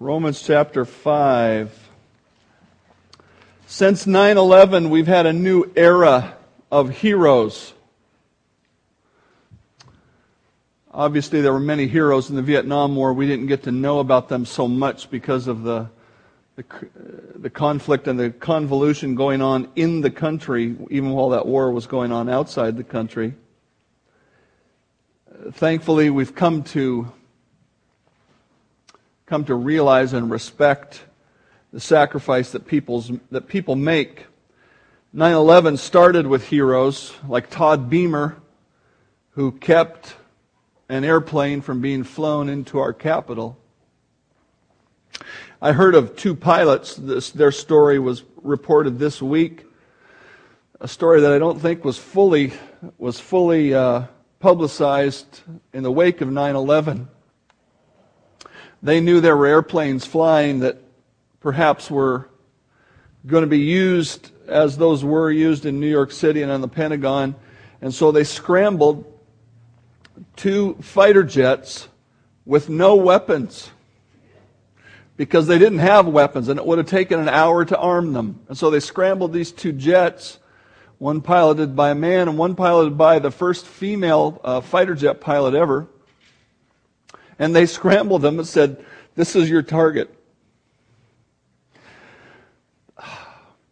Romans chapter 5. Since 9 11, we've had a new era of heroes. Obviously, there were many heroes in the Vietnam War. We didn't get to know about them so much because of the, the, the, conflict and the convolution going on in the country, even while that war was going on outside the country. Thankfully, we've come to come to realize and respect the sacrifice that, people's, that people make. 9 11 started with heroes like Todd Beamer, who kept an airplane from being flown into our capital. I heard of two pilots. This, their story was reported this week. A story that I don't think was fully was fully uh, publicized in the wake of 9 11. They knew there were airplanes flying that perhaps were going to be used as those were used in New York City and on the Pentagon. And so they scrambled two fighter jets with no weapons because they didn't have weapons and it would have taken an hour to arm them. And so they scrambled these two jets, one piloted by a man and one piloted by the first female uh, fighter jet pilot ever. And they scrambled them and said, This is your target.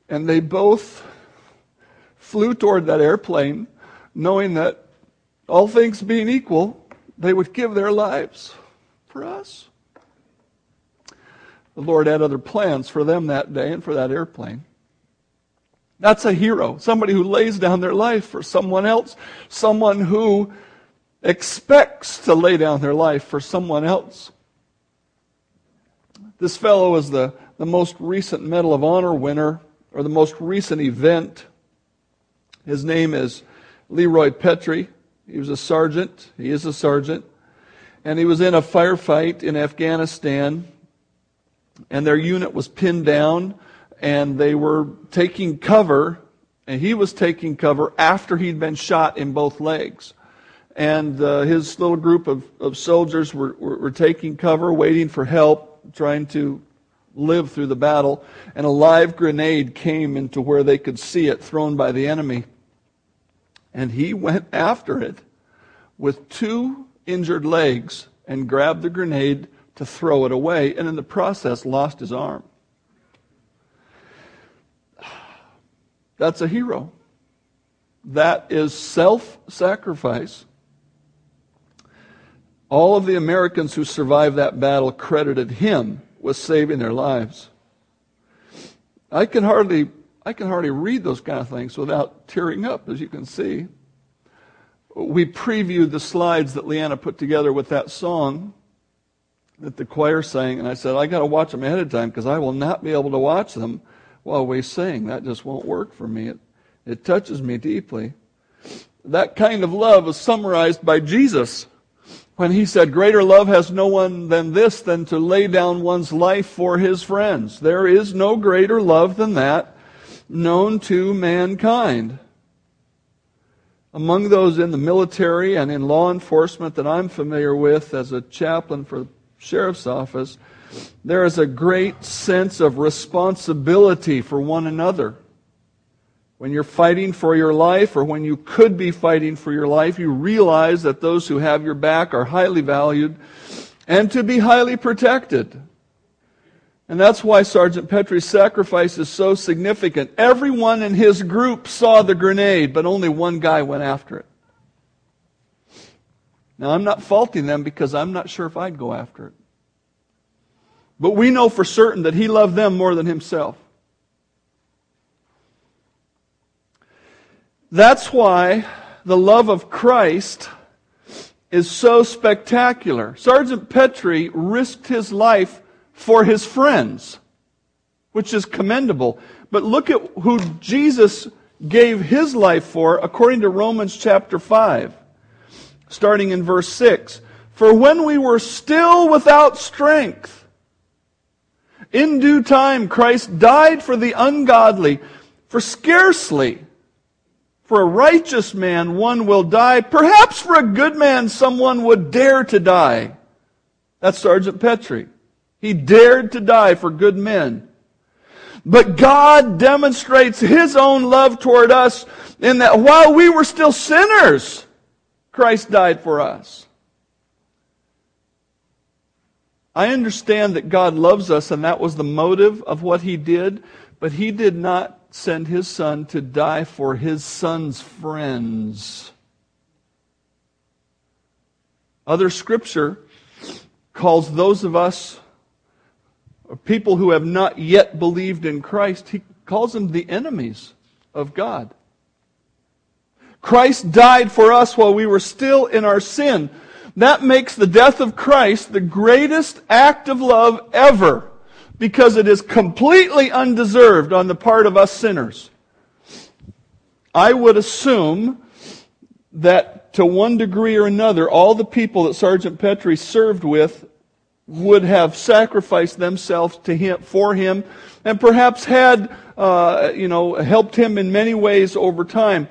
And they both flew toward that airplane, knowing that all things being equal, they would give their lives for us. The Lord had other plans for them that day and for that airplane. That's a hero, somebody who lays down their life for someone else, someone who expects to lay down their life for someone else. This fellow is the, the most recent Medal of Honor winner, or the most recent event. His name is Leroy Petry. He was a sergeant. He is a sergeant. And he was in a firefight in Afghanistan. And their unit was pinned down. And they were taking cover. And he was taking cover after he'd been shot in both legs and uh, his little group of, of soldiers were, were, were, taking cover, waiting for help, trying to live through the battle. And a live grenade came into where they could see it, thrown by the enemy. And he went after it with two injured legs and grabbed the grenade to throw it away, and in the process lost his arm. That's a hero. That is self sacrifice all of the Americans who survived that battle credited him with saving their lives. I can hardly, I can hardly read those kind of things without tearing up, as you can see. We previewed the slides that Leanna put together with that song that the choir sang, and I said, I got to watch them ahead of time because I will not be able to watch them while we sing. That just won't work for me. It, it touches me deeply. That kind of love is summarized by Jesus when he said, Greater love has no one than this, than to lay down one's life for his friends. There is no greater love than that known to mankind. Among those in the military and in law enforcement that I'm familiar with as a chaplain for the sheriff's office, there is a great sense of responsibility for one another. When you're fighting for your life, or when you could be fighting for your life, you realize that those who have your back are highly valued and to be highly protected. And that's why Sergeant Petry's sacrifice is so significant. Everyone in his group saw the grenade, but only one guy went after it. Now, I'm not faulting them because I'm not sure if I'd go after it. But we know for certain that he loved them more than himself. That's why the love of Christ is so spectacular. Sergeant Petry risked his life for his friends, which is commendable. But look at who Jesus gave his life for according to Romans chapter 5, starting in verse 6. For when we were still without strength, in due time Christ died for the ungodly, for scarcely for a righteous man, one will die. Perhaps for a good man, someone would dare to die. That's Sergeant Petry. He dared to die for good men. But God demonstrates His own love toward us in that while we were still sinners, Christ died for us. I understand that God loves us and that was the motive of what He did, but He did not send His Son to die for His Son's friends. Other scripture calls those of us, people who have not yet believed in Christ, he calls them the enemies of God. Christ died for us while we were still in our sin. That makes the death of Christ the greatest act of love ever because it is completely undeserved on the part of us sinners. I would assume that to one degree or another, all the people that Sergeant Petry served with would have sacrificed themselves to him, for him and perhaps had, uh, you know, helped him in many ways over time.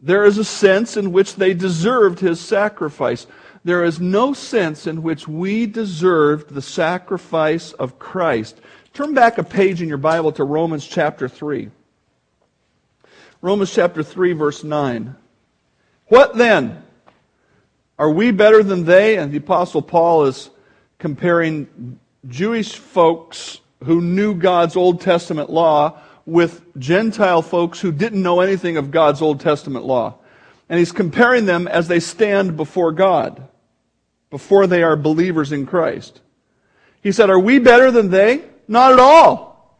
There is a sense in which they deserved his sacrifice. There is no sense in which we deserved the sacrifice of Christ. Turn back a page in your Bible to Romans chapter 3. Romans chapter 3, verse 9. What then? Are we better than they? And the Apostle Paul is comparing Jewish folks who knew God's Old Testament law with Gentile folks who didn't know anything of God's Old Testament law. And he's comparing them as they stand before God, before they are believers in Christ. He said, Are we better than they? Not at all.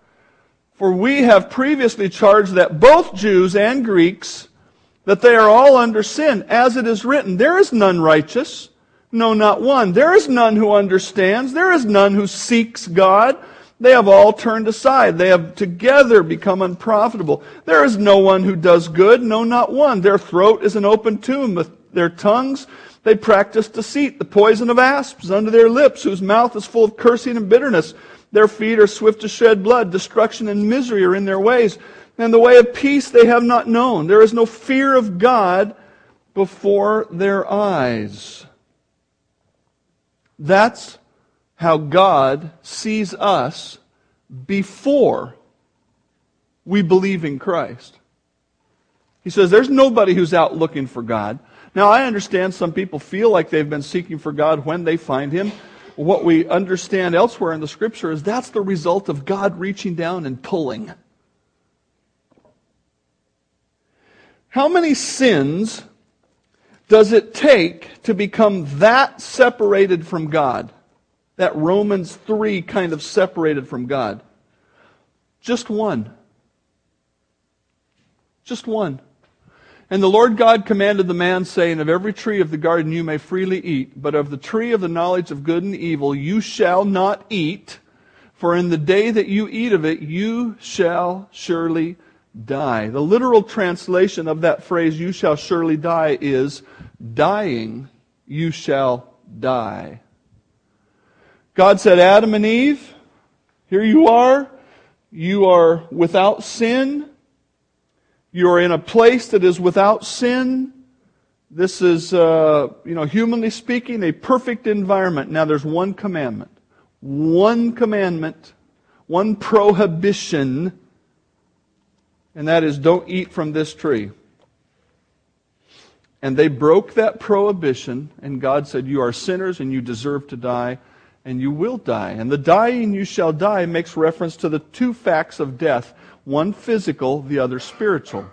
For we have previously charged that both Jews and Greeks, that they are all under sin, as it is written, there is none righteous, no, not one. There is none who understands. There is none who seeks God. They have all turned aside. They have together become unprofitable. There is no one who does good, no, not one. Their throat is an open tomb. Their tongues, they practice deceit. The poison of asps under their lips, whose mouth is full of cursing and bitterness. Their feet are swift to shed blood. Destruction and misery are in their ways. And the way of peace they have not known. There is no fear of God before their eyes. That's how God sees us before we believe in Christ. He says there's nobody who's out looking for God. Now, I understand some people feel like they've been seeking for God when they find Him what we understand elsewhere in the scripture is that's the result of God reaching down and pulling. How many sins does it take to become that separated from God? That Romans 3 kind of separated from God? Just one. Just one. And the Lord God commanded the man, saying, Of every tree of the garden you may freely eat, but of the tree of the knowledge of good and evil you shall not eat, for in the day that you eat of it you shall surely die. The literal translation of that phrase, you shall surely die, is dying, you shall die. God said, Adam and Eve, here you are. You are without sin. You're in a place that is without sin. This is, uh, you know, humanly speaking, a perfect environment. Now there's one commandment. One commandment. One prohibition. And that is don't eat from this tree. And they broke that prohibition, and God said, You are sinners and you deserve to die, and you will die. And the dying you shall die makes reference to the two facts of death one physical, the other spiritual.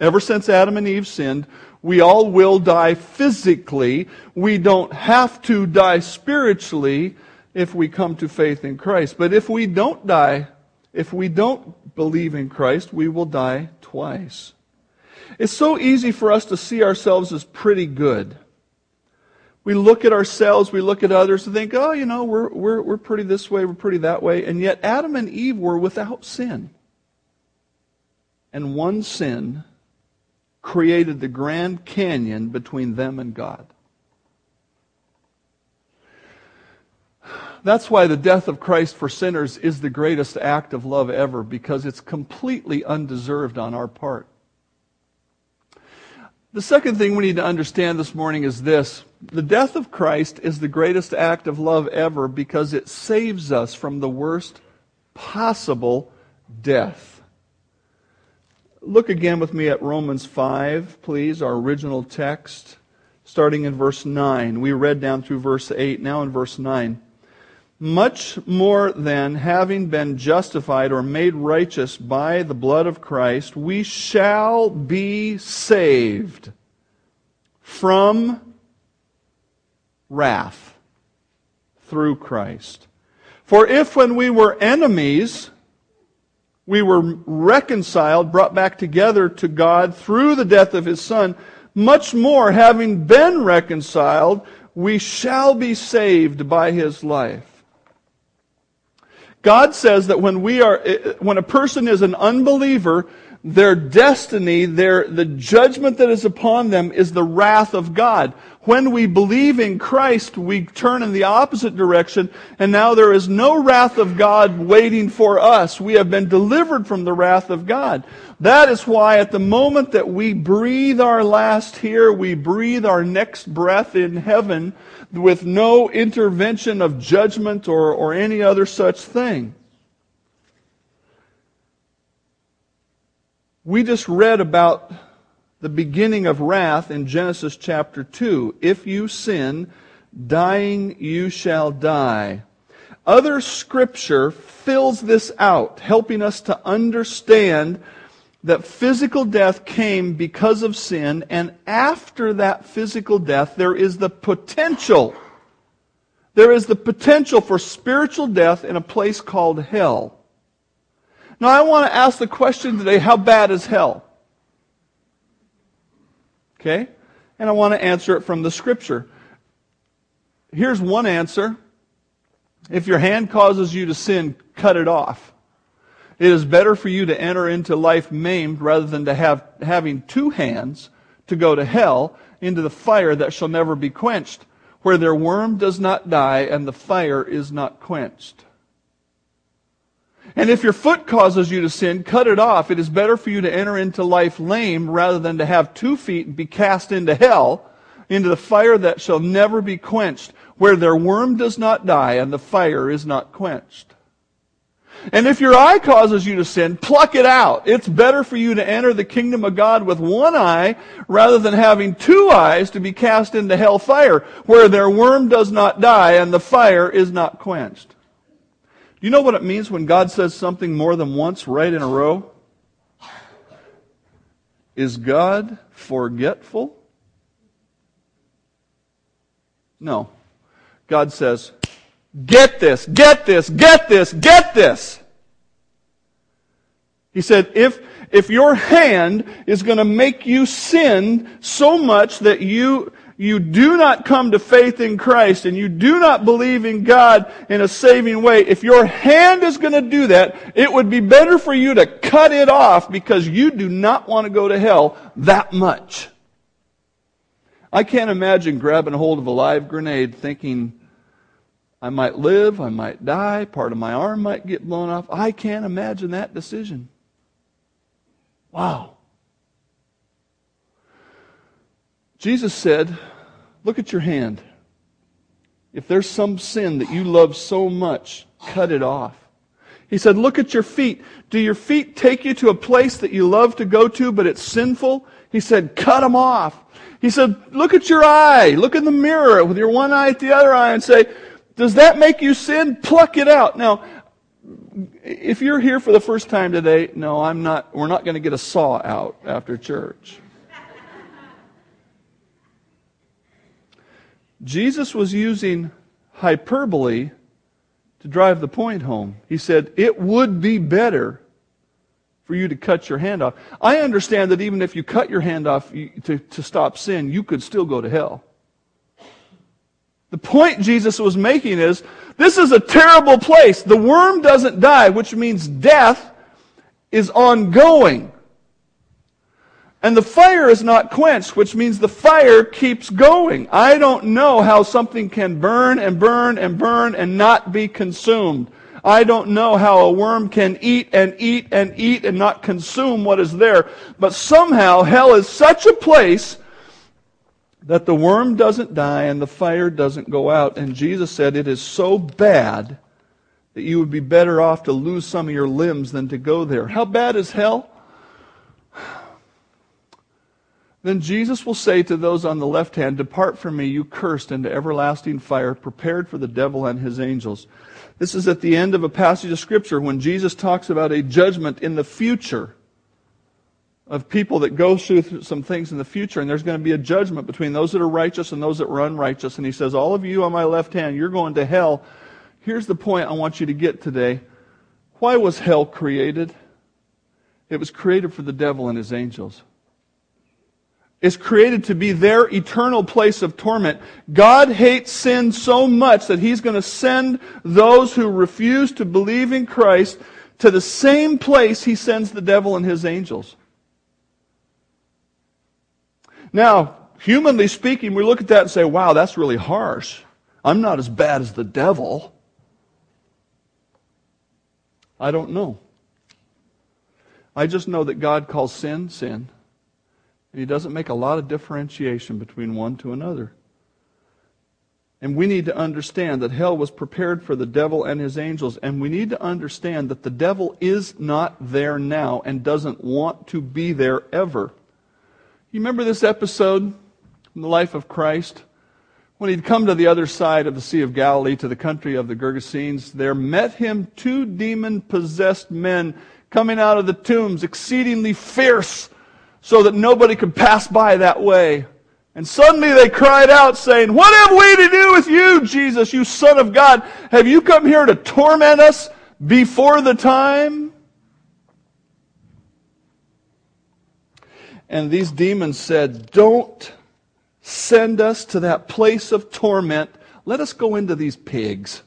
Ever since Adam and Eve sinned, we all will die physically. We don't have to die spiritually if we come to faith in Christ. But if we don't die, if we don't believe in Christ, we will die twice. It's so easy for us to see ourselves as pretty good. We look at ourselves, we look at others and think, oh, you know, we're, we're, we're pretty this way, we're pretty that way. And yet Adam and Eve were without sin. And one sin created the Grand Canyon between them and God. That's why the death of Christ for sinners is the greatest act of love ever, because it's completely undeserved on our part. The second thing we need to understand this morning is this The death of Christ is the greatest act of love ever because it saves us from the worst possible death. Look again with me at Romans 5, please, our original text, starting in verse 9. We read down through verse 8, now in verse 9. Much more than having been justified or made righteous by the blood of Christ, we shall be saved from wrath through Christ. For if when we were enemies, we were reconciled, brought back together to God through the death of his Son, much more, having been reconciled, we shall be saved by his life. God says that when we are, eh, when a person is an unbeliever, their destiny, their, the judgment that is upon them is the wrath of God. When we believe in Christ, we turn in the opposite direction, and now there is no wrath of God waiting for us. We have been delivered from the wrath of God. That is why at the moment that we breathe our last here, we breathe our next breath in heaven with no intervention of judgment or, or any other such thing. We just read about the beginning of wrath in Genesis chapter 2. If you sin, dying you shall die. Other scripture fills this out, helping us to understand that physical death came because of sin, and after that physical death, there is the potential. There is the potential for spiritual death in a place called hell. Now, I want to ask the question today how bad is hell? Okay? And I want to answer it from the scripture. Here's one answer. If your hand causes you to sin, cut it off. It is better for you to enter into life maimed rather than to have having two hands to go to hell into the fire that shall never be quenched, where their worm does not die and the fire is not quenched. And if your foot causes you to sin, cut it off. It is better for you to enter into life lame rather than to have two feet and be cast into hell, into the fire that shall never be quenched, where their worm does not die and the fire is not quenched. And if your eye causes you to sin, pluck it out. It's better for you to enter the kingdom of God with one eye rather than having two eyes to be cast into hell fire, where their worm does not die and the fire is not quenched. Do you know what it means when God says something more than once right in a row? Is God forgetful? No. God says, get this, get this, get this, get this. He said, if, if your hand is going to make you sin so much that you, you do not come to faith in Christ and you do not believe in God in a saving way, if your hand is going to do that, it would be better for you to cut it off because you do not want to go to hell that much. I can't imagine grabbing hold of a live grenade thinking, I might live, I might die, part of my arm might get blown off. I can't imagine that decision. Wow. Jesus said, Look at your hand. If there's some sin that you love so much, cut it off. He said, Look at your feet. Do your feet take you to a place that you love to go to, but it's sinful? He said, Cut them off. He said, Look at your eye. Look in the mirror with your one eye at the other eye and say, Does that make you sin? Pluck it out. Now, if you're here for the first time today, no, I'm not, we're not going to get a saw out after church. Jesus was using hyperbole to drive the point home. He said, It would be better for you to cut your hand off. I understand that even if you cut your hand off to, to stop sin, you could still go to hell. The point Jesus was making is this is a terrible place. The worm doesn't die, which means death is ongoing. And the fire is not quenched, which means the fire keeps going. I don't know how something can burn and burn and burn and not be consumed. I don't know how a worm can eat and eat and eat and not consume what is there. But somehow hell is such a place that the worm doesn't die and the fire doesn't go out. And Jesus said, It is so bad that you would be better off to lose some of your limbs than to go there. How bad is hell? Then Jesus will say to those on the left hand, Depart from me, you cursed, into everlasting fire, prepared for the devil and his angels. This is at the end of a passage of Scripture when Jesus talks about a judgment in the future of people that go through some things in the future, and there's going to be a judgment between those that are righteous and those that were unrighteous. And he says, All of you on my left hand, you're going to hell. Here's the point I want you to get today. Why was hell created? It was created for the devil and his angels is created to be their eternal place of torment. God hates sin so much that He's going to send those who refuse to believe in Christ to the same place He sends the devil and his angels. Now, humanly speaking, we look at that and say, wow, that's really harsh. I'm not as bad as the devil. I don't know. I just know that God calls sin, sin. And he doesn't make a lot of differentiation between one to another. And we need to understand that hell was prepared for the devil and his angels. And we need to understand that the devil is not there now and doesn't want to be there ever. You remember this episode in the life of Christ? When he'd come to the other side of the Sea of Galilee, to the country of the Gergesenes, there met him two demon possessed men coming out of the tombs, exceedingly fierce so that nobody could pass by that way. And suddenly they cried out, saying, What have we to do with you, Jesus, you Son of God? Have you come here to torment us before the time? And these demons said, Don't send us to that place of torment. Let us go into these pigs.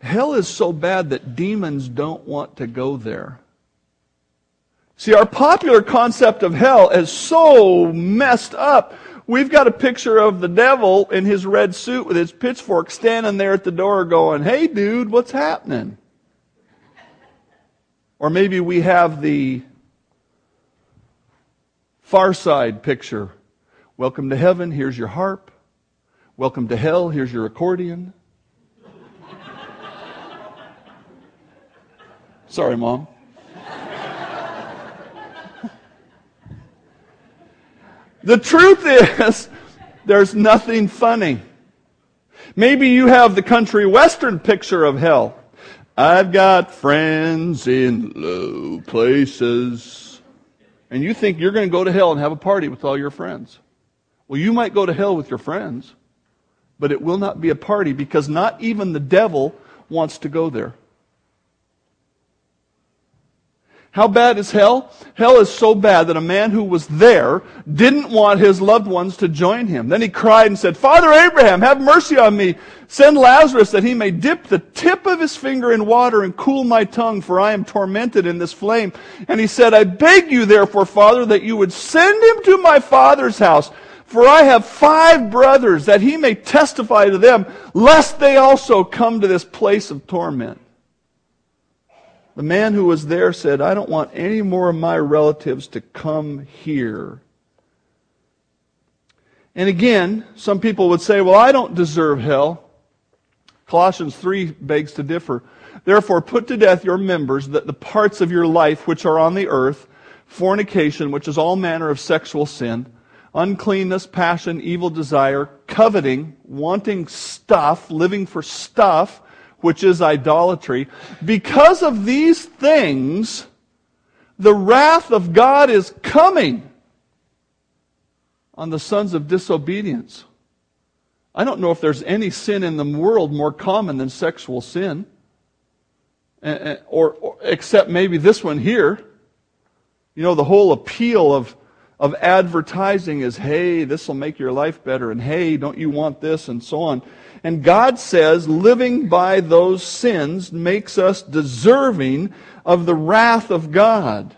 Hell is so bad that demons don't want to go there. See, our popular concept of hell is so messed up. We've got a picture of the devil in his red suit with his pitchfork standing there at the door going, Hey, dude, what's happening? Or maybe we have the far side picture. Welcome to heaven, here's your harp. Welcome to hell, here's your accordion. Sorry, Mom. the truth is, there's nothing funny. Maybe you have the country western picture of hell. I've got friends in low places. And you think you're going to go to hell and have a party with all your friends. Well, you might go to hell with your friends, but it will not be a party because not even the devil wants to go there. How bad is hell? Hell is so bad that a man who was there didn't want his loved ones to join him. Then he cried and said, Father Abraham, have mercy on me. Send Lazarus that he may dip the tip of his finger in water and cool my tongue, for I am tormented in this flame. And he said, I beg you therefore, Father, that you would send him to my father's house. For I have five brothers, that he may testify to them, lest they also come to this place of torment. The man who was there said, I don't want any more of my relatives to come here. And again, some people would say, well, I don't deserve hell. Colossians 3 begs to differ. Therefore, put to death your members, that the parts of your life which are on the earth, fornication, which is all manner of sexual sin, uncleanness, passion, evil desire, coveting, wanting stuff, living for stuff, which is idolatry. Because of these things, the wrath of God is coming on the sons of disobedience. I don't know if there's any sin in the world more common than sexual sin, eh, eh, or, or except maybe this one here. You know, the whole appeal of of advertising is, hey, this will make your life better, and hey, don't you want this, and so on. And God says living by those sins makes us deserving of the wrath of God.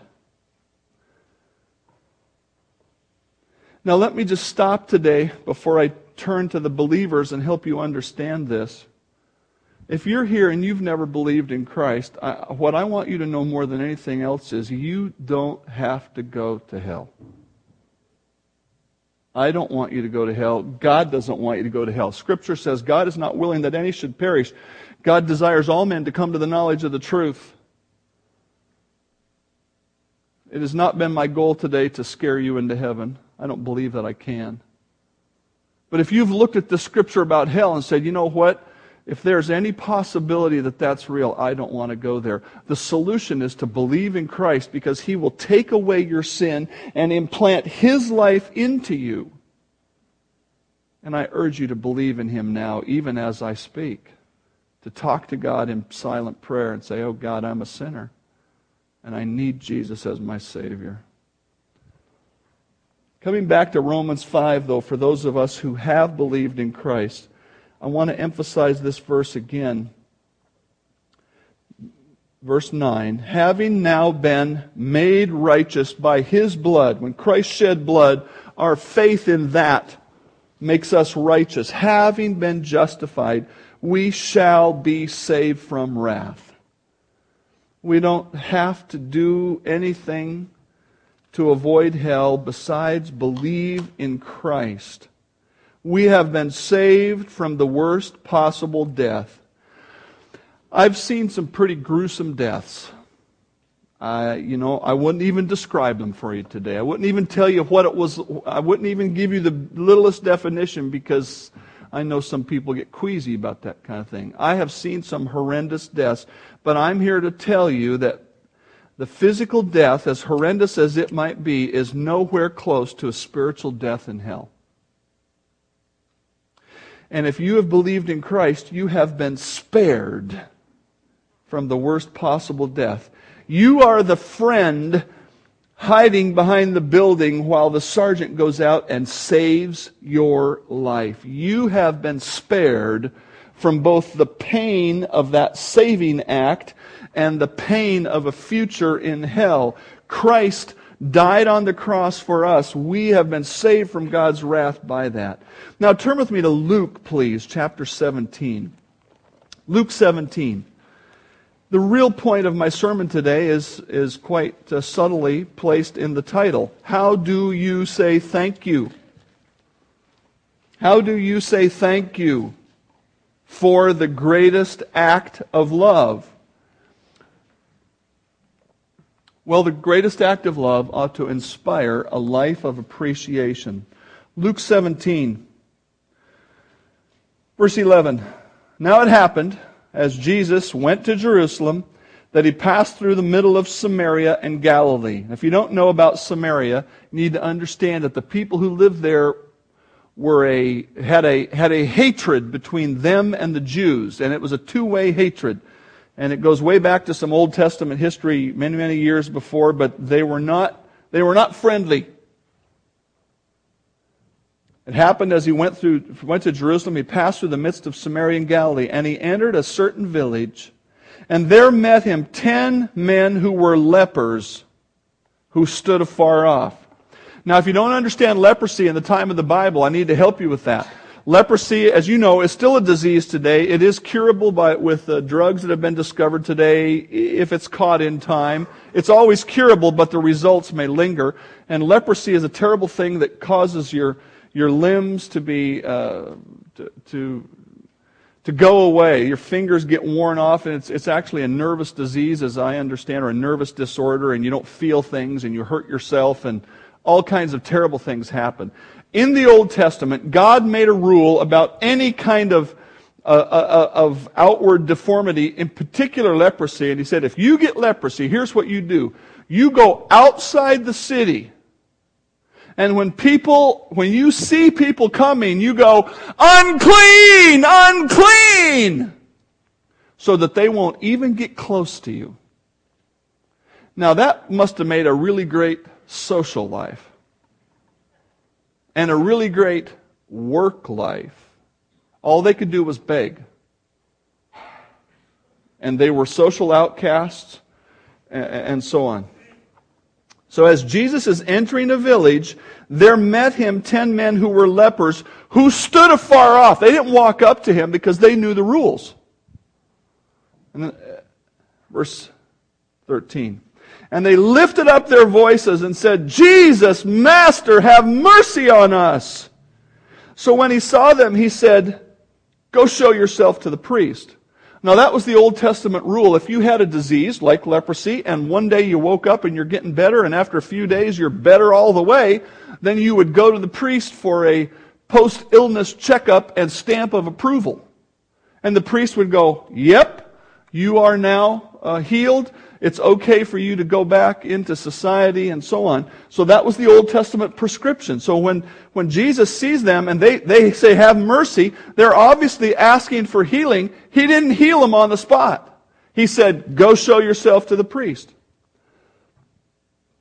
Now, let me just stop today before I turn to the believers and help you understand this. If you're here and you've never believed in Christ, I, what I want you to know more than anything else is you don't have to go to hell. I don't want you to go to hell. God doesn't want you to go to hell. Scripture says God is not willing that any should perish. God desires all men to come to the knowledge of the truth. It has not been my goal today to scare you into heaven. I don't believe that I can. But if you've looked at the scripture about hell and said, you know what? If there's any possibility that that's real, I don't want to go there. The solution is to believe in Christ because He will take away your sin and implant His life into you. And I urge you to believe in Him now, even as I speak. To talk to God in silent prayer and say, Oh God, I'm a sinner. And I need Jesus as my Savior. Coming back to Romans 5, though, for those of us who have believed in Christ, I want to emphasize this verse again. Verse 9 Having now been made righteous by his blood, when Christ shed blood, our faith in that makes us righteous. Having been justified, we shall be saved from wrath. We don't have to do anything to avoid hell besides believe in Christ we have been saved from the worst possible death. I've seen some pretty gruesome deaths. I, you know, I wouldn't even describe them for you today. I wouldn't even tell you what it was. I wouldn't even give you the littlest definition because I know some people get queasy about that kind of thing. I have seen some horrendous deaths, but I'm here to tell you that the physical death, as horrendous as it might be, is nowhere close to a spiritual death in hell. And if you have believed in Christ, you have been spared from the worst possible death. You are the friend hiding behind the building while the sergeant goes out and saves your life. You have been spared from both the pain of that saving act and the pain of a future in hell. Christ died on the cross for us. We have been saved from God's wrath by that. Now turn with me to Luke, please, chapter 17. Luke 17. The real point of my sermon today is, is quite uh, subtly placed in the title. How do you say thank you? How do you say thank you for the greatest act of love? Well, the greatest act of love ought to inspire a life of appreciation. Luke 17, verse 11. Now it happened, as Jesus went to Jerusalem, that he passed through the middle of Samaria and Galilee. If you don't know about Samaria, you need to understand that the people who lived there were a, had, a, had a hatred between them and the Jews, and it was a two way hatred. And it goes way back to some Old Testament history many, many years before, but they were not, they were not friendly. It happened as he went through, went to Jerusalem, he passed through the midst of Samaria and Galilee, and he entered a certain village, and there met him ten men who were lepers, who stood afar off. Now, if you don't understand leprosy in the time of the Bible, I need to help you with that. Leprosy, as you know, is still a disease today. It is curable by, with uh, drugs that have been discovered today if it's caught in time. It's always curable, but the results may linger. And leprosy is a terrible thing that causes your, your limbs to be, uh, to, to, to go away. Your fingers get worn off, and it's, it's actually a nervous disease, as I understand, or a nervous disorder, and you don't feel things, and you hurt yourself, and all kinds of terrible things happen in the Old Testament, God made a rule about any kind of, uh, uh, uh, of outward deformity, in particular leprosy. And he said, if you get leprosy, here's what you do. You go outside the city. And when people, when you see people coming, you go, unclean, unclean! So that they won't even get close to you. Now that must have made a really great social life and a really great work life, all they could do was beg. And they were social outcasts and so on. So as Jesus is entering a village, there met him ten men who were lepers who stood afar off. They didn't walk up to him because they knew the rules. And then, uh, verse 13. And they lifted up their voices and said, Jesus, Master, have mercy on us. So when he saw them, he said, Go show yourself to the priest. Now that was the Old Testament rule. If you had a disease like leprosy and one day you woke up and you're getting better and after a few days you're better all the way, then you would go to the priest for a post-illness checkup and stamp of approval. And the priest would go, yep, you are now uh, healed. It's okay for you to go back into society and so on. So that was the Old Testament prescription. So when, when Jesus sees them and they, they say, have mercy, they're obviously asking for healing. He didn't heal them on the spot. He said, go show yourself to the priest.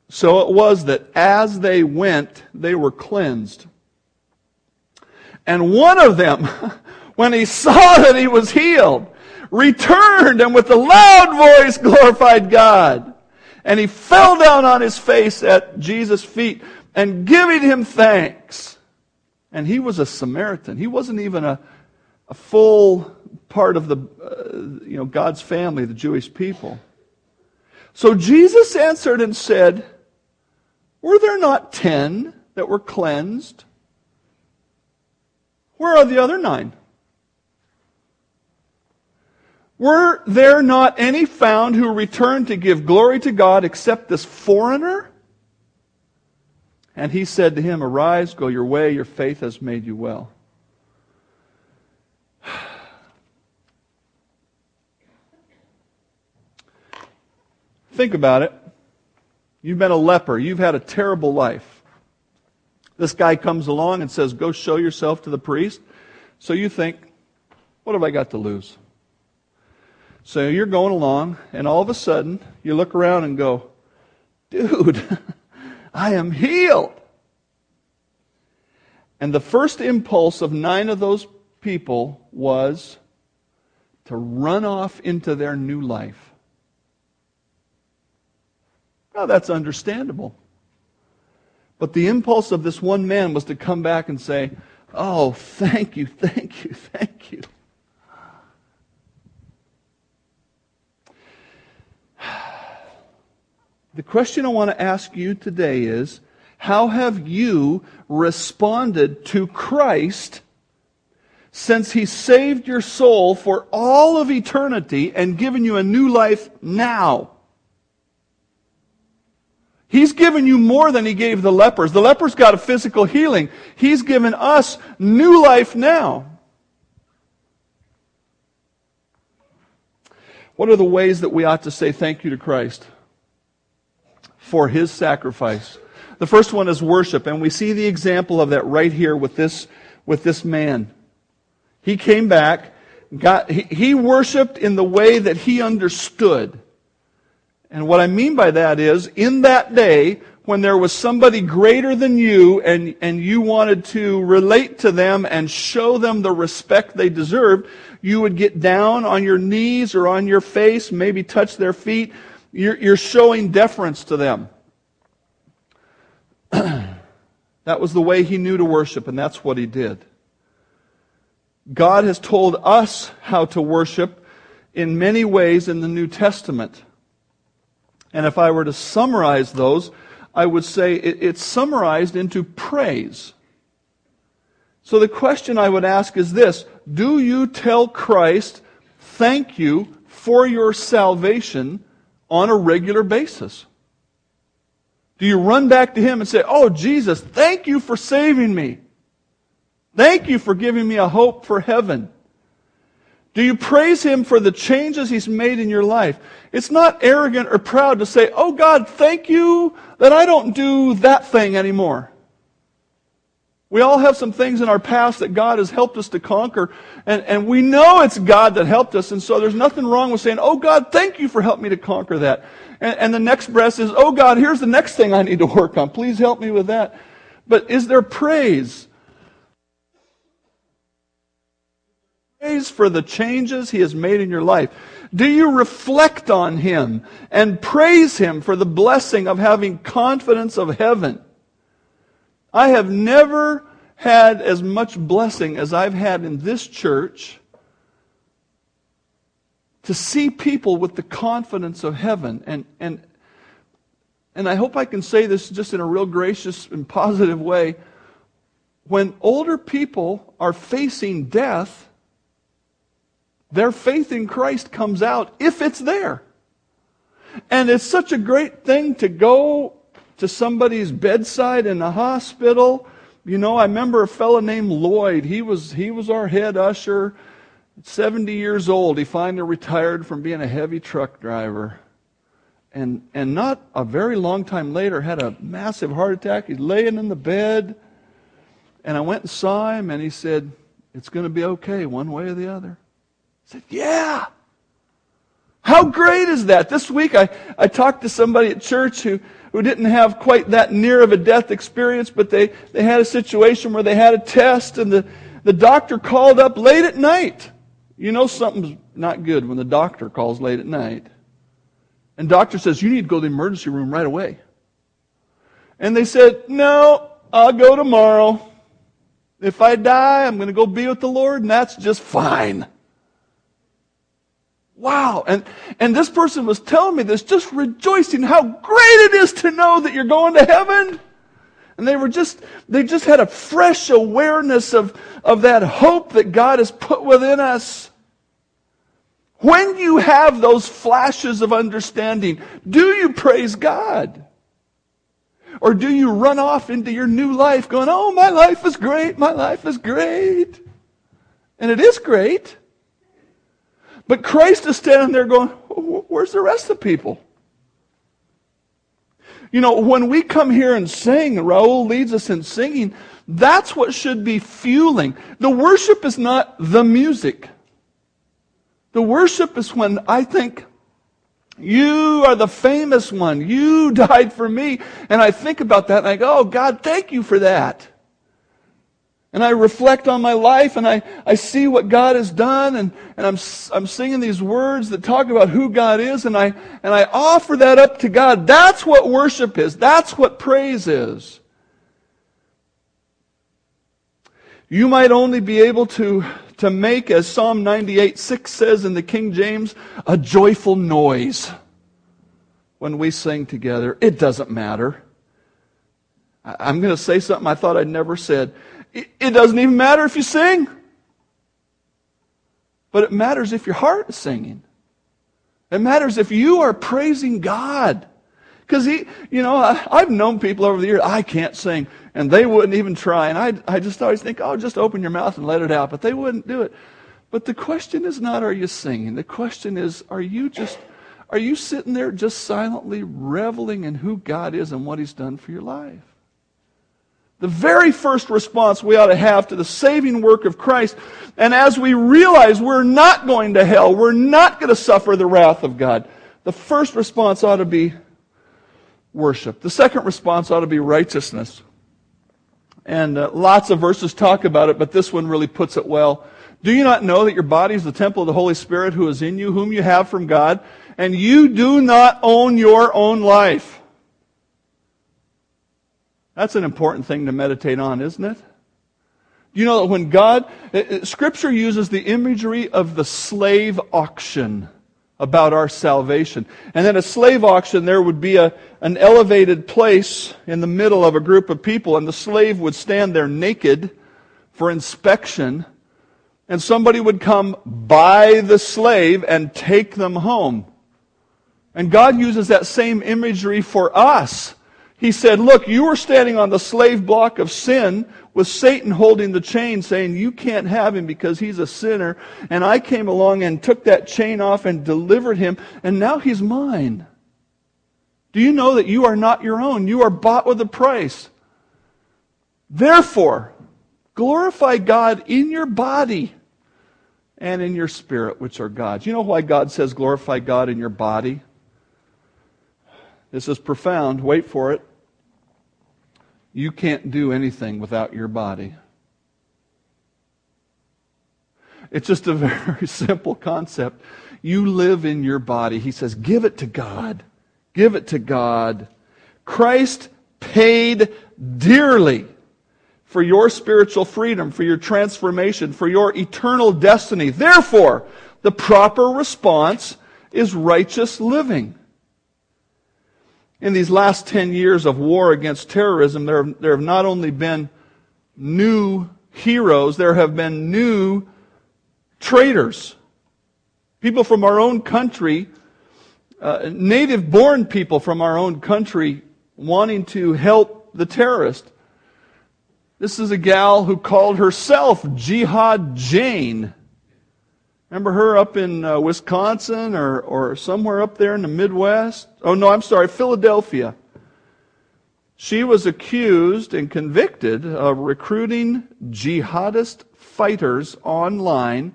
So it was that as they went, they were cleansed. And one of them, when he saw that he was healed, returned and with a loud voice glorified God. And he fell down on his face at Jesus' feet and giving him thanks. And he was a Samaritan. He wasn't even a, a full part of the, uh, you know, God's family, the Jewish people. So Jesus answered and said, Were there not ten that were cleansed? Where are the other nine? Were there not any found who returned to give glory to God except this foreigner? And he said to him, Arise, go your way, your faith has made you well. Think about it. You've been a leper. You've had a terrible life. This guy comes along and says, Go show yourself to the priest. So you think, What have I got to lose? So you're going along, and all of a sudden, you look around and go, Dude, I am healed. And the first impulse of nine of those people was to run off into their new life. Now, that's understandable. But the impulse of this one man was to come back and say, Oh, thank you, thank you, thank you. The question I want to ask you today is how have you responded to Christ since He saved your soul for all of eternity and given you a new life now? He's given you more than He gave the lepers. The lepers got a physical healing. He's given us new life now. What are the ways that we ought to say thank you to Christ? For his sacrifice. The first one is worship, and we see the example of that right here with this, with this man. He came back, got, he, he worshiped in the way that he understood. And what I mean by that is, in that day, when there was somebody greater than you and, and you wanted to relate to them and show them the respect they deserved, you would get down on your knees or on your face, maybe touch their feet, you're, you're showing deference to them. that was the way he knew to worship, and that's what he did. God has told us how to worship in many ways in the New Testament. And if I were to summarize those, I would say it's summarized into praise. So the question I would ask is this Do you tell Christ, thank you for your salvation on a regular basis? Do you run back to Him and say, Oh, Jesus, thank you for saving me. Thank you for giving me a hope for heaven. Do you praise Him for the changes He's made in your life? It's not arrogant or proud to say, Oh God, thank you that I don't do that thing anymore. We all have some things in our past that God has helped us to conquer, and, and we know it's God that helped us, and so there's nothing wrong with saying, Oh God, thank you for helping me to conquer that. And, and the next breath is, Oh God, here's the next thing I need to work on. Please help me with that. But is there praise? Praise for the changes He has made in your life. Do you reflect on Him and praise Him for the blessing of having confidence of heaven? I have never had as much blessing as I've had in this church to see people with the confidence of heaven. And, and, and I hope I can say this just in a real gracious and positive way. When older people are facing death, their faith in Christ comes out if it's there. And it's such a great thing to go to somebody's bedside in a hospital. You know, I remember a fellow named Lloyd. He was, he was our head usher 70 years old, he finally retired from being a heavy truck driver. And, and not a very long time later, had a massive heart attack. He's laying in the bed. And I went and saw him, and he said, It's going to be okay one way or the other. I said, Yeah. How great is that? This week I, I talked to somebody at church who, who didn't have quite that near of a death experience, but they, they had a situation where they had a test, and the, the doctor called up late at night you know something's not good when the doctor calls late at night. And doctor says, you need to go to the emergency room right away. And they said, no, I'll go tomorrow. If I die, I'm going to go be with the Lord, and that's just fine. Wow. And, and this person was telling me this, just rejoicing how great it is to know that you're going to heaven. And they were just, they just had a fresh awareness of, of that hope that God has put within us. When you have those flashes of understanding, do you praise God? Or do you run off into your new life going, oh, my life is great, my life is great? And it is great. But Christ is standing there going, where's the rest of the people? You know, when we come here and sing, Raul leads us in singing, that's what should be fueling. The worship is not the music. The worship is when I think, you are the famous one. You died for me. And I think about that and I go, oh, God, thank you for that. And I reflect on my life and I, I see what God has done and, and I'm, I'm singing these words that talk about who God is and I, and I offer that up to God. That's what worship is. That's what praise is. You might only be able to to make, as Psalm 98 6 says in the King James, a joyful noise when we sing together. It doesn't matter. I'm going to say something I thought I'd never said. It doesn't even matter if you sing, but it matters if your heart is singing. It matters if you are praising God. Because he, you know, I, I've known people over the years, I can't sing and they wouldn't even try. And I, I just always think, oh, just open your mouth and let it out. But they wouldn't do it. But the question is not, are you singing? The question is, are you just, are you sitting there just silently reveling in who God is and what He's done for your life? The very first response we ought to have to the saving work of Christ, and as we realize we're not going to hell, we're not going to suffer the wrath of God, the first response ought to be worship. The second response ought to be righteousness. And uh, lots of verses talk about it, but this one really puts it well. Do you not know that your body is the temple of the Holy Spirit who is in you, whom you have from God, and you do not own your own life? That's an important thing to meditate on, isn't it? Do you know that when God, uh, uh, Scripture uses the imagery of the slave auction about our salvation. And then a slave auction, there would be a, an elevated place in the middle of a group of people, and the slave would stand there naked for inspection, and somebody would come buy the slave and take them home. And God uses that same imagery for us. He said, Look, you were standing on the slave block of sin with Satan holding the chain saying, You can't have him because he's a sinner. And I came along and took that chain off and delivered him, and now he's mine. Do you know that you are not your own? You are bought with a price. Therefore, glorify God in your body and in your spirit, which are God's. You know why God says glorify God in your body? This is profound. Wait for it. You can't do anything without your body. It's just a very simple concept. You live in your body. He says, give it to God. Give it to God. Christ paid dearly for your spiritual freedom, for your transformation, for your eternal destiny. Therefore, The proper response is righteous living. In these last 10 years of war against terrorism, there, there have not only been new heroes, there have been new traitors. People from our own country, uh, native born people from our own country wanting to help the terrorist. This is a gal who called herself Jihad Jane. Remember her up in uh, Wisconsin or, or somewhere up there in the Midwest? Oh, no, I'm sorry, Philadelphia. She was accused and convicted of recruiting jihadist fighters online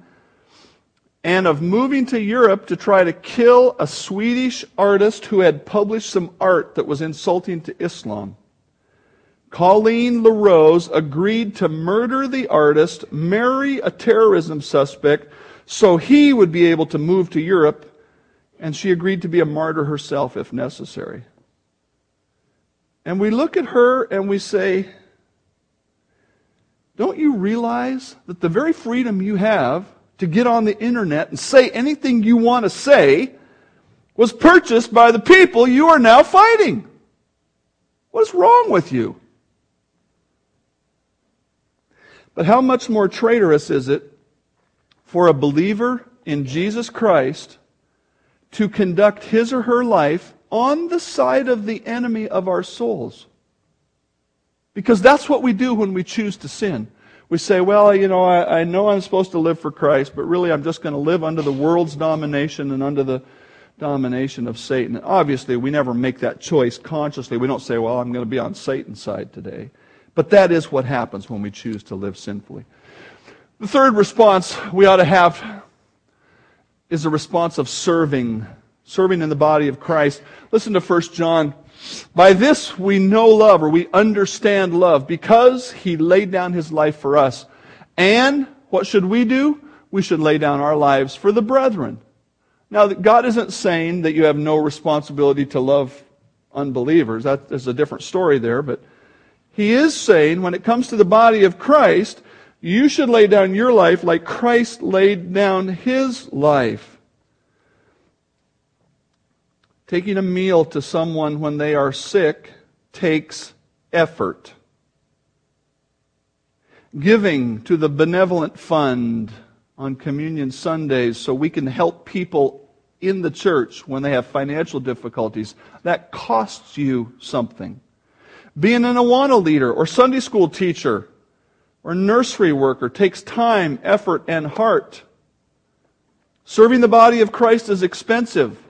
and of moving to Europe to try to kill a Swedish artist who had published some art that was insulting to Islam. Colleen LaRose agreed to murder the artist, marry a terrorism suspect, so he would be able to move to Europe, and she agreed to be a martyr herself if necessary. And we look at her and we say, Don't you realize that the very freedom you have to get on the internet and say anything you want to say was purchased by the people you are now fighting? What's wrong with you? But how much more traitorous is it for a believer in Jesus Christ to conduct his or her life on the side of the enemy of our souls. Because that's what we do when we choose to sin. We say, well, you know, I, I know I'm supposed to live for Christ, but really I'm just going to live under the world's domination and under the domination of Satan. Obviously, we never make that choice consciously. We don't say, well, I'm going to be on Satan's side today. But that is what happens when we choose to live sinfully. The third response we ought to have is a response of serving, serving in the body of Christ. Listen to 1 John. By this we know love, or we understand love, because he laid down his life for us. And what should we do? We should lay down our lives for the brethren. Now, God isn't saying that you have no responsibility to love unbelievers. That is a different story there, but he is saying when it comes to the body of Christ, you should lay down your life like Christ laid down his life. Taking a meal to someone when they are sick takes effort. Giving to the benevolent fund on communion Sundays so we can help people in the church when they have financial difficulties, that costs you something. Being an Awana leader or Sunday school teacher or nursery worker takes time, effort, and heart. Serving the body of Christ is expensive.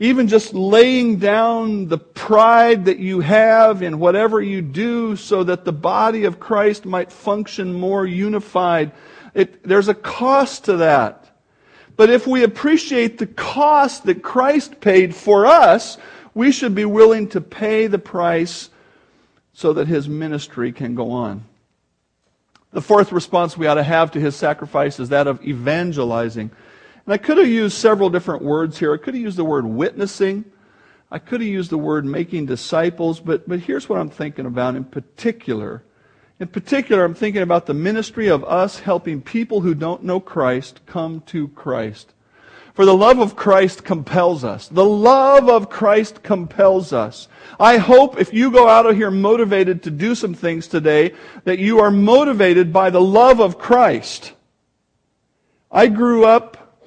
Even just laying down the pride that you have in whatever you do so that the body of Christ might function more unified. It, there's a cost to that. But if we appreciate the cost that Christ paid for us, we should be willing to pay the price so that his ministry can go on. The fourth response we ought to have to his sacrifice is that of evangelizing. And I could have used several different words here. I could have used the word witnessing. I could have used the word making disciples, but, but here's what I'm thinking about in particular. In particular, I'm thinking about the ministry of us helping people who don't know Christ come to Christ. For the love of Christ compels us. The love of Christ compels us. I hope if you go out of here motivated to do some things today, that you are motivated by the love of Christ. I grew up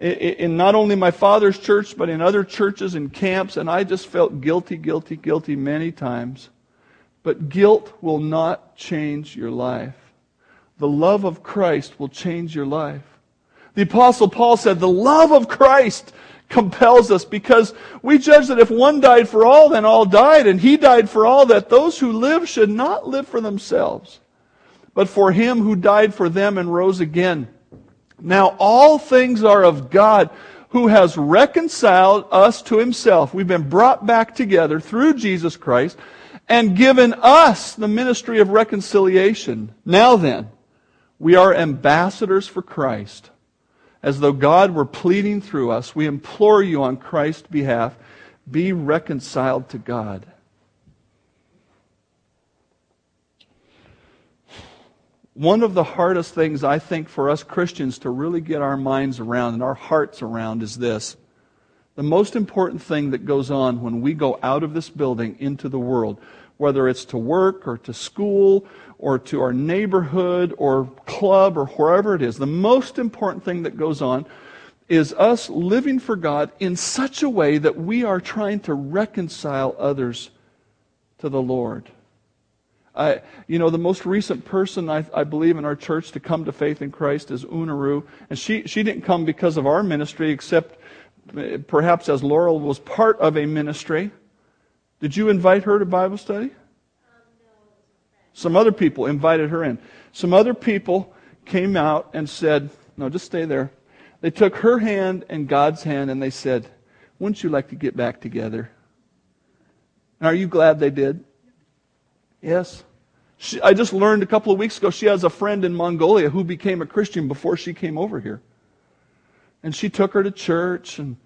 in not only my father's church, but in other churches and camps, and I just felt guilty, guilty, guilty many times. But guilt will not change your life. The love of Christ will change your life. The apostle Paul said, the love of Christ compels us because we judge that if one died for all, then all died, and he died for all, that those who live should not live for themselves, but for him who died for them and rose again. Now all things are of God who has reconciled us to himself. We've been brought back together through Jesus Christ and given us the ministry of reconciliation. Now then, we are ambassadors for Christ as though God were pleading through us, we implore you on Christ's behalf, be reconciled to God. one of the hardest things I think for us Christians to really get our minds around and our hearts around is this. The most important thing that goes on when we go out of this building into the world, whether it's to work or to school or to our neighborhood or club or wherever it is, the most important thing that goes on is us living for God in such a way that we are trying to reconcile others to the Lord. I, you know, the most recent person I, I, believe in our church to come to faith in Christ is Unaru. And she, she didn't come because of our ministry, except eh, perhaps as Laurel was part of a ministry. Did you invite her to Bible study? Some other people invited her in. Some other people came out and said, No, just stay there. They took her hand and God's hand and they said, Wouldn't you like to get back together? And are you glad they did? Yes. She, I just learned a couple of weeks ago she has a friend in Mongolia who became a Christian before she came over here. And she took her to church and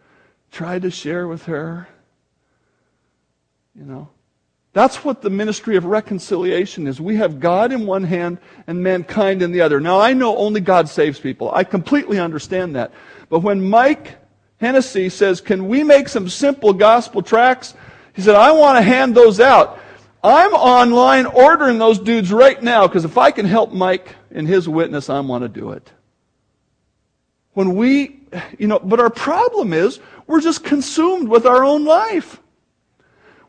tried to share with her. You know, that's what the ministry of reconciliation is. We have God in one hand and mankind in the other. Now, I know only God saves people. I completely understand that. But when Mike Hennessy says, Can we make some simple gospel tracts? He said, I want to hand those out. I'm online ordering those dudes right now because if I can help Mike in his witness, I want to do it. When we, you know, but our problem is we're just consumed with our own life.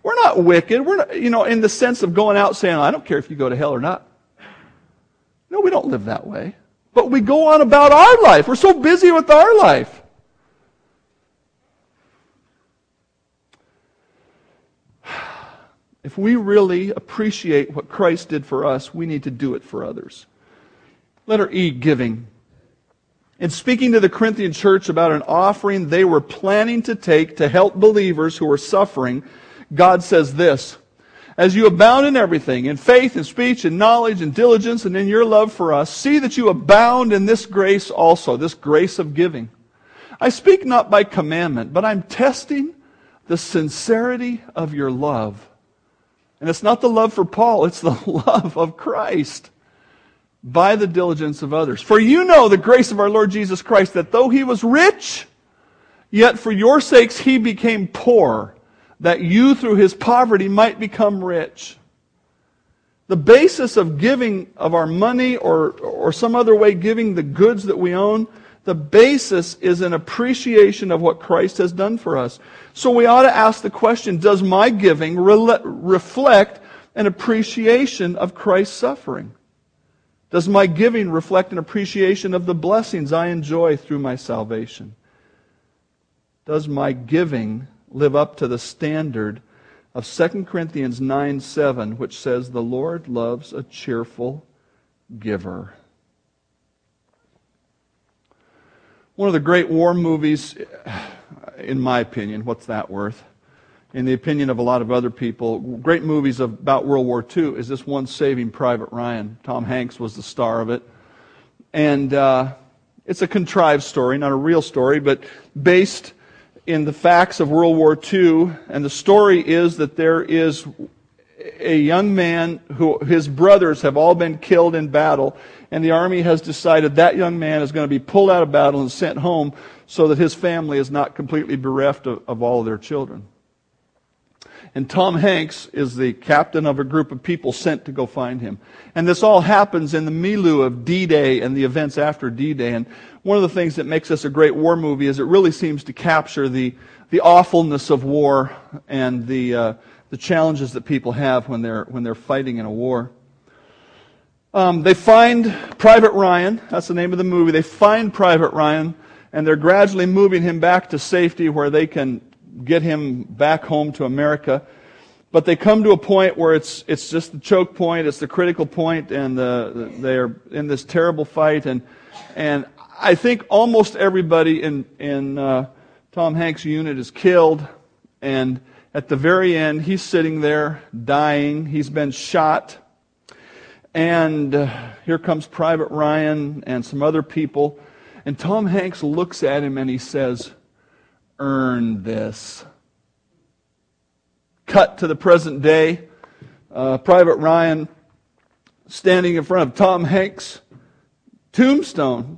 We're not wicked. We're not, you know, in the sense of going out saying, I don't care if you go to hell or not. No, we don't live that way. But we go on about our life. We're so busy with our life. If we really appreciate what Christ did for us, we need to do it for others. Letter E, giving. In speaking to the Corinthian church about an offering they were planning to take to help believers who were suffering, God says this As you abound in everything, in faith, in speech, in knowledge, in diligence, and in your love for us, see that you abound in this grace also, this grace of giving. I speak not by commandment, but I'm testing the sincerity of your love and it's not the love for Paul, it's the love of Christ by the diligence of others. For you know the grace of our Lord Jesus Christ, that though he was rich, yet for your sakes he became poor, that you through his poverty might become rich. The basis of giving of our money or, or some other way giving the goods that we own the basis is an appreciation of what Christ has done for us. So we ought to ask the question Does my giving re- reflect an appreciation of Christ's suffering? Does my giving reflect an appreciation of the blessings I enjoy through my salvation? Does my giving live up to the standard of 2 Corinthians 9 7, which says, The Lord loves a cheerful giver? One of the great war movies, in my opinion, what's that worth? In the opinion of a lot of other people, great movies about World War II is this one Saving Private Ryan. Tom Hanks was the star of it. And uh, it's a contrived story, not a real story, but based in the facts of World War II. And the story is that there is a young man who his brothers have all been killed in battle, and the army has decided that young man is going to be pulled out of battle and sent home so that his family is not completely bereft of, of all of their children. And Tom Hanks is the captain of a group of people sent to go find him. And this all happens in the milieu of D-Day and the events after D-Day. And one of the things that makes this a great war movie is it really seems to capture the, the awfulness of war and the, uh, the challenges that people have when they're, when they're fighting in a war. Um, they find Private Ryan. That's the name of the movie. They find Private Ryan, and they're gradually moving him back to safety where they can get him back home to America. But they come to a point where it's, it's just the choke point, it's the critical point, and the, they're in this terrible fight. And, and I think almost everybody in, in uh, Tom Hanks' unit is killed. And at the very end, he's sitting there dying. He's been shot. And uh, here comes Private Ryan and some other people. And Tom Hanks looks at him and he says, Earn this. Cut to the present day. Uh, Private Ryan standing in front of Tom Hanks' tombstone,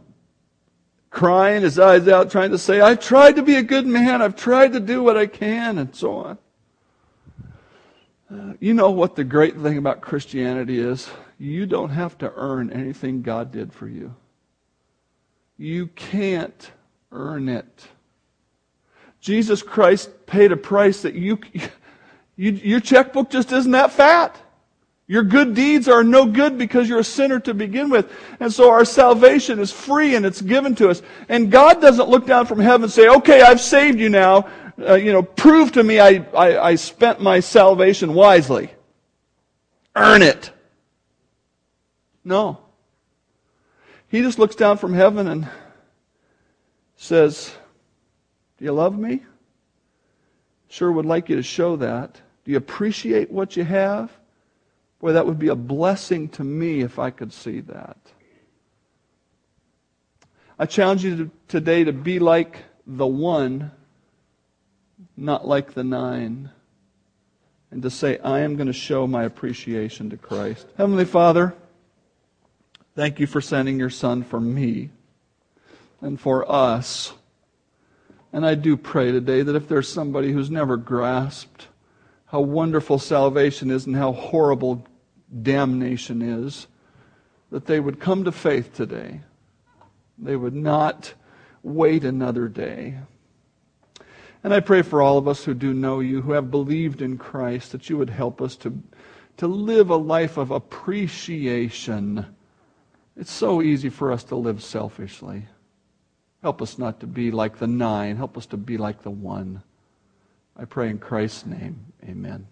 crying his eyes out, trying to say, I've tried to be a good man, I've tried to do what I can, and so on. Uh, you know what the great thing about Christianity is? You don't have to earn anything God did for you. You can't earn it. Jesus Christ paid a price that you, you your checkbook just isn't that fat. Your good deeds are no good because you're a sinner to begin with. And so our salvation is free and it's given to us. And God doesn't look down from heaven and say, okay, I've saved you now. Uh, you know, prove to me I, I, I spent my salvation wisely. Earn it. No. He just looks down from heaven and says, Do you love me? Sure would like you to show that. Do you appreciate what you have? Boy, that would be a blessing to me if I could see that. I challenge you to, today to be like the one, not like the nine. And to say, I am going to show my appreciation to Christ. Heavenly Father, thank you for sending your Son for me and for us. And I do pray today that if there's somebody who's never grasped how wonderful salvation is and how horrible damnation is, that they would come to faith today. They would not wait another day. And I pray for all of us who do know you, who have believed in Christ, that you would help us to, to live a life of appreciation. It's so easy for us to live selfishly. Help us not to be like the nine. Help us to be like the one. I pray in Christ's name. Amen.